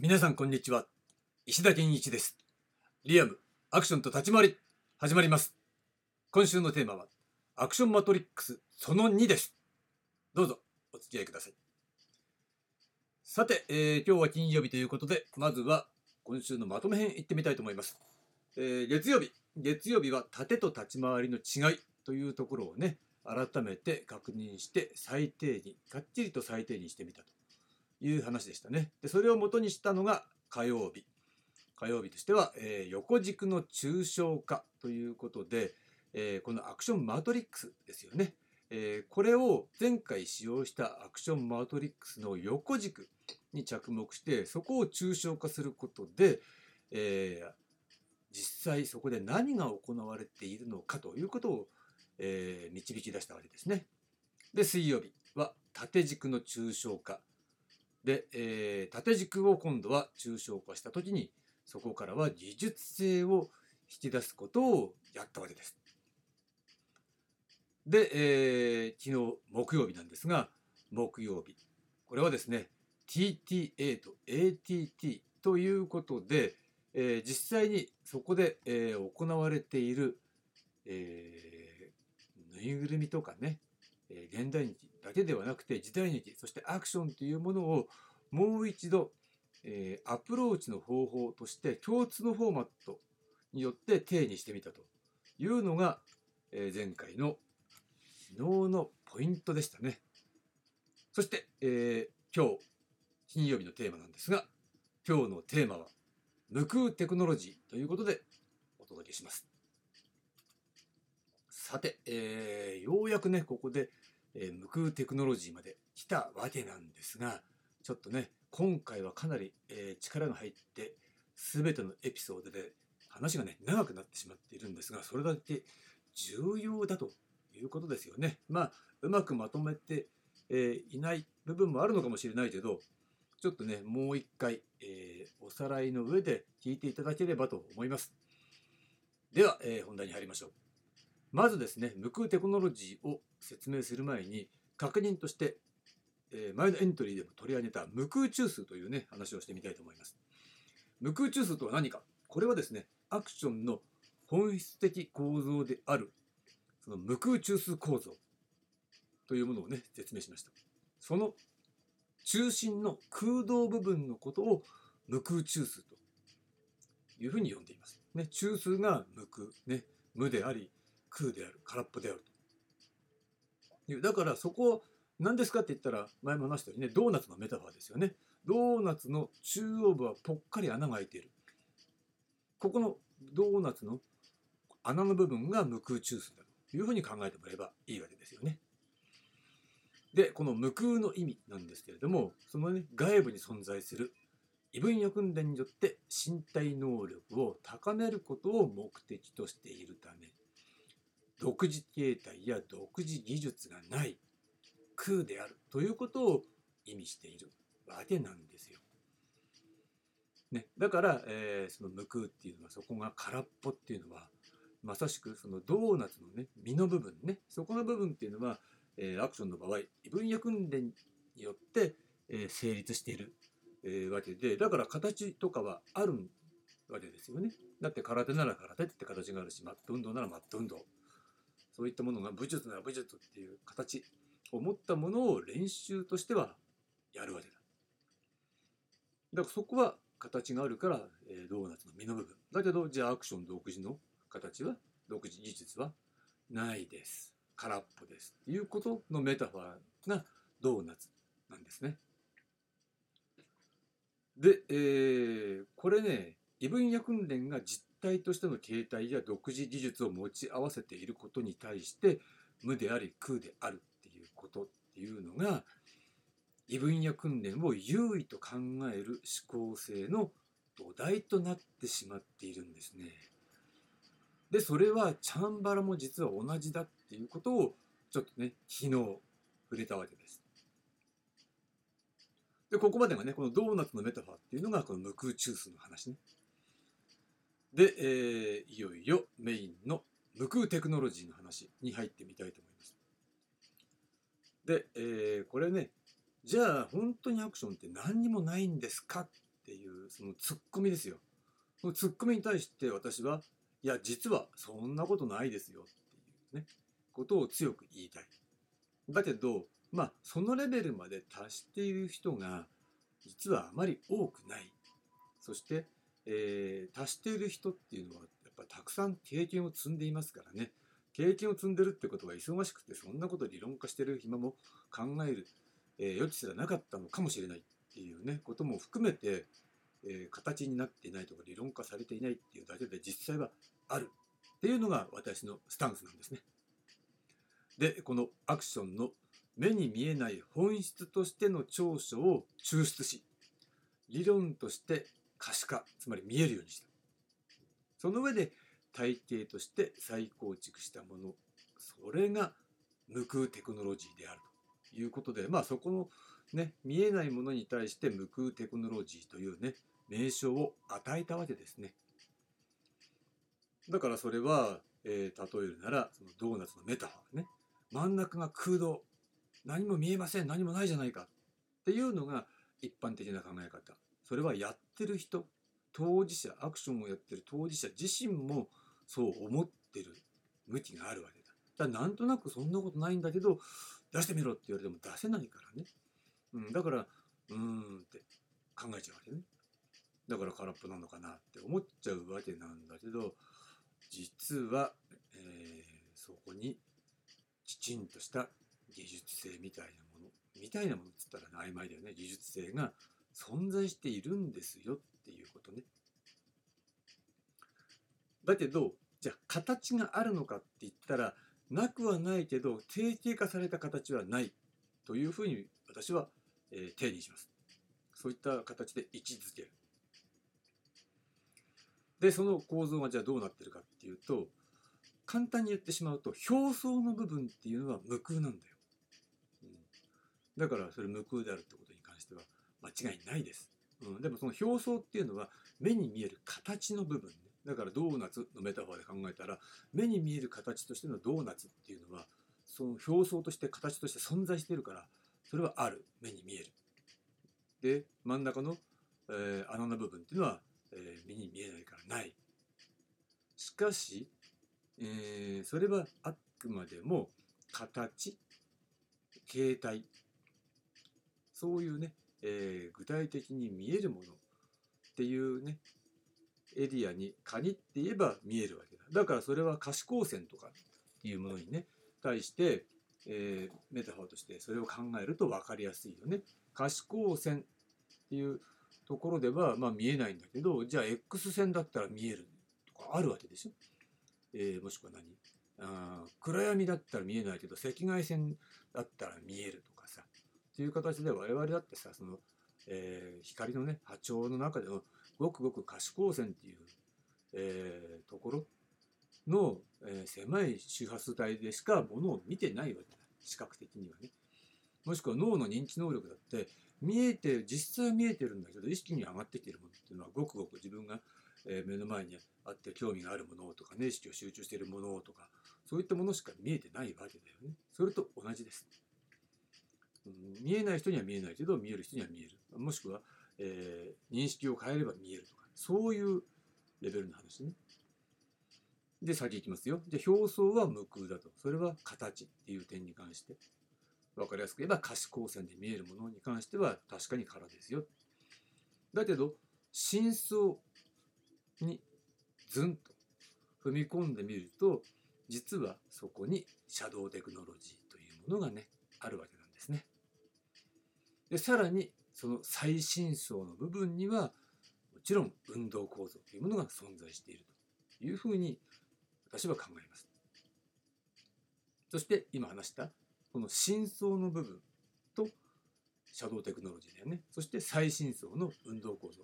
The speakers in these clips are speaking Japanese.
皆さんこんにちは。石田健一です。リアムアクションと立ち回り始まります。今週のテーマはアクションマトリックスその2です。どうぞお付き合いください。さて、えー今日は金曜日ということでまずは今週のまとめ編いってみたいと思います、えー月曜日。月曜日は盾と立ち回りの違いというところをね改めて確認して最低にかっちりと最低にしてみたと。いう話でしたね。でそれを元にしたのが火曜日。火曜日としては、えー横軸の抽象化ということで、えーこのアクションマトリックスですよね。えーこれを前回使用したアクションマトリックスの横軸に着目してそこを抽象化することで、えー実際そこで何が行われているのかということを、えー導き出したわけですね。で水曜日は縦軸の抽象化で、えー縦軸を今度は抽象化した時にそこからは技術性を引き出すことをやったわけです。で、えー昨日木曜日なんですが木曜日これはですね TTA と ATT ということで、えー実際にそこで、えー行われている、えーぬいぐるみとかね、えー現代だけではなくて時代劇そしてアクションというものをもう一度、えーアプローチの方法として共通のフォーマットによって定にしてみたというのが、えー前回の昨日のポイントでしたね。そして、えー今日金曜日のテーマなんですが今日のテーマは無空テクノロジーということでお届けします。さて、えーようやくねここで、えー無空テクノロジーまで来たわけなんですがちょっとね今回はかなり、えー力が入って全てのエピソードで話がね長くなってしまっているんですがそれだけ重要だということですよね。まあうまくまとめて、えーいない部分もあるのかもしれないけどちょっとねもう一回、えーおさらいの上で聞いていただければと思います。では、えー本題に入りましょう。まずですね無空テクノロジーを説明する前に確認として、えー前のエントリーでも取り上げた無空中枢というね話をしてみたいと思います。無空中枢とは何か？これはですねアクションの本質的構造であるその無空中枢構造というものをね説明しました。その中心の空洞部分のことを無空中枢というふうに呼んでいます。ね、中枢が無空、ね、無であり空である空っぽであると。いうだからそこを何ですかって言ったら前も話したようにねドーナツのメタファーですよね。ドーナツの中央部はぽっかり穴が開いている。ここのドーナツの穴の部分が無空中枢だというふうに考えてもらえばいいわけですよね。でこの無空の意味なんですけれどもそのね外部に存在する異分野訓練によって身体能力を高めることを目的としているため独自形態や独自技術がない空であるということを意味しているわけなんですよ。ね、だから、えーその無空っていうのはそこが空っぽっていうのはまさしくそのドーナツのね身の部分ねそこの部分っていうのは、えーアクションの場合異分野訓練によって、えー成立している、えーわけでだから形とかはあるわけですよね。だって空手なら空手って形があるしマット運動ならマット運動そういったものが武術なら武術っていう形を持ったものを練習としてはやるわけだ。だからそこは形があるから、えードーナツの身の部分。だけどじゃあアクション独自の形は独自技術はないです。空っぽです。っていうことのメタファーがドーナツなんですね。で、えーこれね異分野訓練が実体としての形態や独自技術を持ち合わせていることに対して無であり空であるっていうことっていうのが異分野訓練を優位と考える思考性の土台となってしまっているんですね。でそれはチャンバラも実は同じだっていうことをちょっとね昨日触れたわけです。でここまでがねこのドーナツのメタファーっていうのがこの無空中枢の話ね。で、えーいよいよメインの無空テクノロジーの話に入ってみたいと思います。で、えーこれねじゃあ本当にアクションって何にもないんですかっていうそのツッコミですよ。そのツッコミに対して私はいや実はそんなことないですよっていうねことを強く言いたい。だけどまあそのレベルまで達している人が実はあまり多くない。そして、えー、達している人っていうのはやっぱたくさん経験を積んでいますからね。経験を積んでるってことは忙しくてそんなこと理論化してる暇も考える、えー、余地すらなかったのかもしれないっていうねことも含めて、えー、形になっていないとか理論化されていないっていうだけで実際はあるっていうのが私のスタンスなんですね。でこのアクションの目に見えない本質としての長所を抽出し理論として可視化つまり見えるようにした。その上で体系として再構築したものそれが無空テクノロジーであるということでまあそこのね見えないものに対して無空テクノロジーというね名称を与えたわけですね。だからそれは、えー、例えるならそのドーナツのメタファーね。真ん中が空洞。何も見えません。何もないじゃないか。っていうのが一般的な考え方。それはやってる人当事者アクションをやってる当事者自身もそう思ってる向きがあるわけだ。だからなんとなくそんなことないんだけど出してみろって言われても出せないからね。うん、だからうーんって考えちゃうわけね。だから空っぽなのかなって思っちゃうわけなんだけど実は、えー、そこにきちんとした技術性みたいなものみたいなものっつったら、ね、曖昧だよね技術性が存在しているんですよっていうことね。だけどじゃあ形があるのかって言ったらなくはないけど定型化された形はないというふうに私は、えー、定義します。そういった形で位置づける。でその構造がじゃあどうなってるかっていうと簡単に言ってしまうと表層の部分っていうのは無空なんだよ。うん、だからそれ無空であるってこと間違いないです。うん、でもその表層っていうのは目に見える形の部分ね。だからドーナツのメタファーで考えたら目に見える形としてのドーナツっていうのはその表層として形として存在してるからそれはある目に見える。で真ん中の、えー、穴の部分っていうのは、えー、目に見えないからない。しかし、えー、それはあくまでも形形態そういうね、えー、具体的に見えるものっていうねエリアに限って言えば見えるわけだ。だからそれは可視光線とかっていうものにね、対して、えー、メタファーとしてそれを考えると分かりやすいよね。可視光線っていうところでは、まあ、見えないんだけど、じゃあ X 線だったら見えるとかあるわけでしょ。えー、もしくは何？あ暗闇だったら見えないけど赤外線だったら見えるとっていう形で我々だってさその、えー、光のね波長の中でのごくごく可視光線っていう、えー、ところの、えー、狭い周波数帯でしかものを見てないわけだ視覚的にはね。もしくは脳の認知能力だって見えて実際見えてるんだけど意識に上がってきてるものっていうのはごくごく自分が、目の前にあって興味があるものとかね意識を集中しているものとかそういったものしか見えてないわけだよね。それと同じです。見えない人には見えないけど見える人には見える。もしくはえー、認識を変えれば見えるとか、そういうレベルの話ね。で、先行きますよ。じゃ表層は無空だと。それは形っていう点に関して。分かりやすく言えば可視光線で見えるものに関しては確かに空ですよ。だけど、真相にズンと踏み込んでみると、実はそこにシャドウテクノロジーというものがね、あるわけなんですね。で、さらにその最新層の部分にはもちろん運動構造というものが存在しているというふうに私は考えます。そして今話したこの深層の部分とシャドウテクノロジーだよね。そして最新層の運動構造。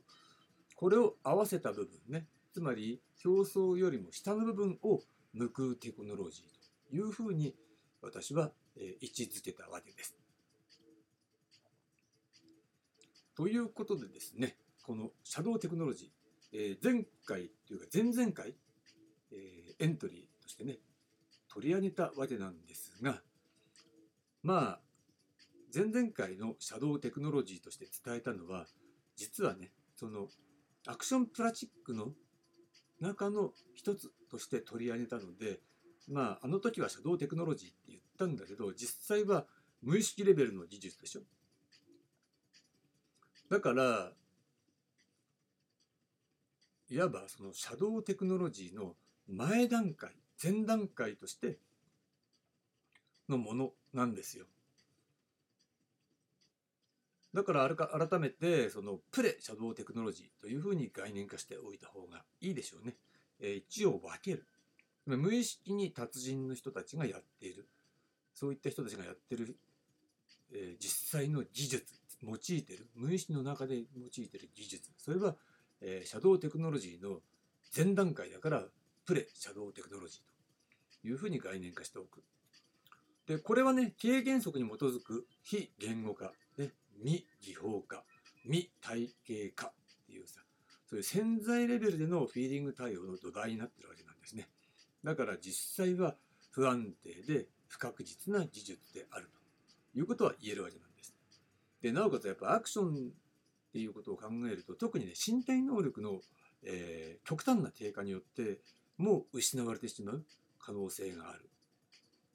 これを合わせた部分ね。つまり表層よりも下の部分を無空テクノロジーというふうに私は位置づけたわけです。ということでですね、このシャドウテクノロジー、えー、前回というか前々回、えー、エントリーとしてね、取り上げたわけなんですが、まあ、前々回のシャドウテクノロジーとして伝えたのは、実はね、そのアクションプラチックの中の一つとして取り上げたのでまああの時はシャドウテクノロジーって言ったんだけど実際は無意識レベルの技術でしょ。だからいわばそのシャドウテクノロジーの前段階前段階としてのものなんですよ。だから改めてそのプレシャドウテクノロジーというふうに概念化しておいた方がいいでしょうね。え、一応分ける。無意識に達人の人たちがやっている。そういった人たちがやってる、え、実際の技術、用いてる、無意識の中で用いている技術。それは、えー、シャドウテクノロジーの前段階だから、プレシャドウテクノロジーというふうに概念化しておく。で、これはね、経験則に基づく非言語化、ね、未技法化、未体系化っていうさ、そういう潜在レベルでのフィーリング対応の土台になってるわけなんですね。だから実際は不安定で不確実な技術であるということは言えるわけなんです。で、なおかつやっぱアクションっていうことを考えると、特にね、身体能力の、えー、極端な低下によってもう失われてしまう可能性がある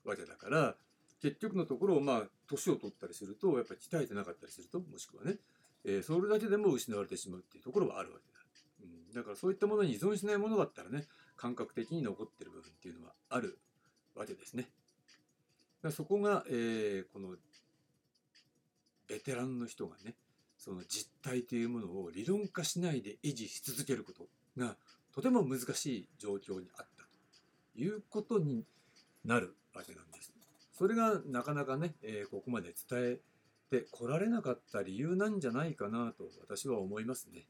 わけだから、結局のところ、まあ、年を取ったりすると、やっぱり鍛えてなかったりすると、もしくはね、えー、それだけでも失われてしまうっていうところはあるわけだ。うん、だからそういったものに依存しないものだったらね、感覚的に残ってる部分っていうのはあるわけですね。そこが、えー、このベテランの人がね、その実態というものを理論化しないで維持し続けることがとても難しい状況にあったということになるわけなんです。それがなかなかね、えー、ここまで伝えてこられなかった理由なんじゃないかなと私は思いますね。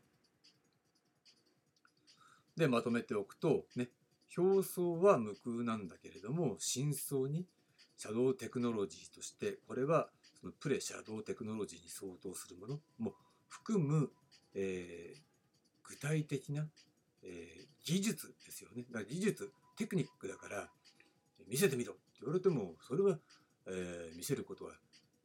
で、まとめておくと、ね、表層は無空なんだけれども、深層にシャドウテクノロジーとして、これはそのプレシャドウテクノロジーに相当するものも含む、えー、具体的な、えー、技術ですよね。だから技術、テクニックだから、見せてみろって言われてもそれは、えー、見せることは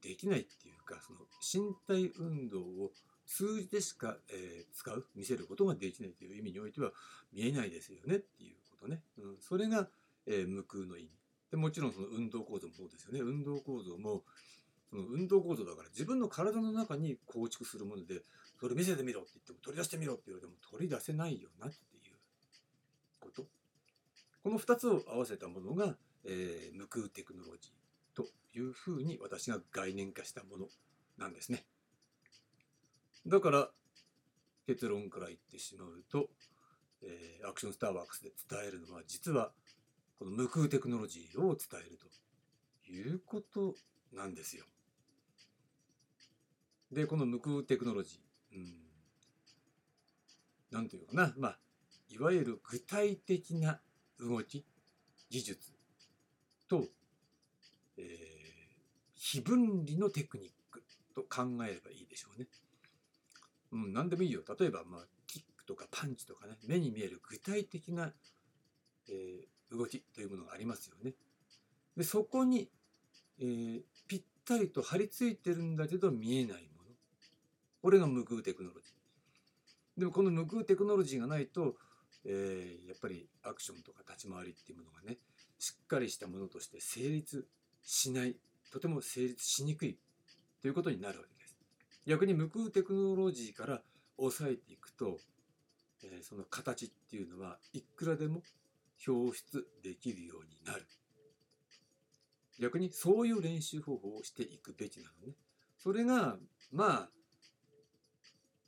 できないっていうかその身体運動を通じてしか、えー、使う見せることができないという意味においては見えないですよねっていうことね、うん、それが、えー、無空の意味。でもちろんその運動構造もそうですよね。運動構造もその運動構造だから自分の体の中に構築するものでそれ見せてみろって言っても取り出してみろって言われても取り出せないよなっていうことこの2つを合わせたものがえー、無空テクノロジーというふうに私が概念化したものなんですね。だから結論から言ってしまうと、えー、アクションスターワークスで伝えるのは実はこの無空テクノロジーを伝えるということなんですよ。で、この無空テクノロジー、うん、なんていうかな、まあ、いわゆる具体的な動き、技術、と、えー、非分離のテクニックと考えればいいでしょうね。うん、何でもいいよ。例えば、まあ、キックとかパンチとかね、目に見える具体的な、えー、動きというものがありますよね。で、そこに、えー、ぴったりと張り付いてるんだけど見えない。これが無空テクノロジー。でもこの無空テクノロジーがないと、えー、やっぱりアクションとか立ち回りっていうものがね、しっかりしたものとして成立しないとても成立しにくいということになるわけです。逆に無空テクノロジーから抑えていくと、えー、その形っていうのはいくらでも表出できるようになる。逆にそういう練習方法をしていくべきなのね。それがまあ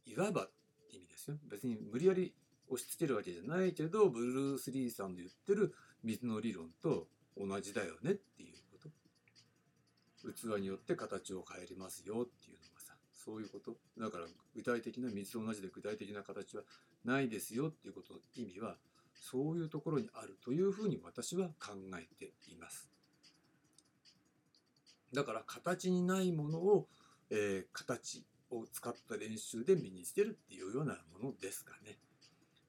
いわばって意味ですよ。別に無理やり押し付けるわけじゃないけどブルース・リーさんの言ってる水の理論と同じだよねっていうこと。器によって形を変えれますよっていうのがさそういうこと。だから具体的な水と同じで具体的な形はないですよっていうことの意味はそういうところにあるというふうに私は考えています。だから形にないものを、えー、形を使った練習で身につけるっていうようなものですかね。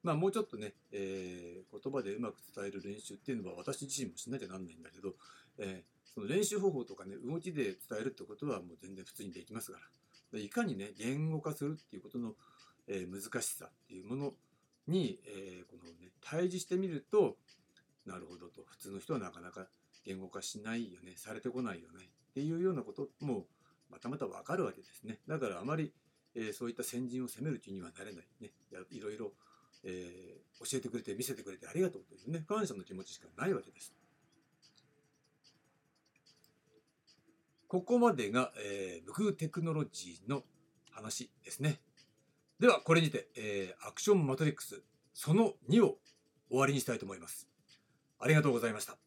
まあ、もうちょっとね、えー、言葉でうまく伝える練習っていうのは私自身もしなきゃなんないんだけど、えー、その練習方法とかね動きで伝えるってことはもう全然普通にできますからいかにね言語化するっていうことの、えー難しさっていうものに、えーこのね対峙してみるとなるほどと普通の人はなかなか言語化しないよねされてこないよねっていうようなこともまたまた分かるわけですね。だからあまり、えーそういった先人を責める気にはなれないね。いろいろ、えー教えてくれて見せてくれてありがとうというね感謝の気持ちしかないわけです。ここまでが、えー、無空テクノロジーの話ですね。ではこれにて、えーアクションマトリックスその2を終わりにしたいと思います。ありがとうございました。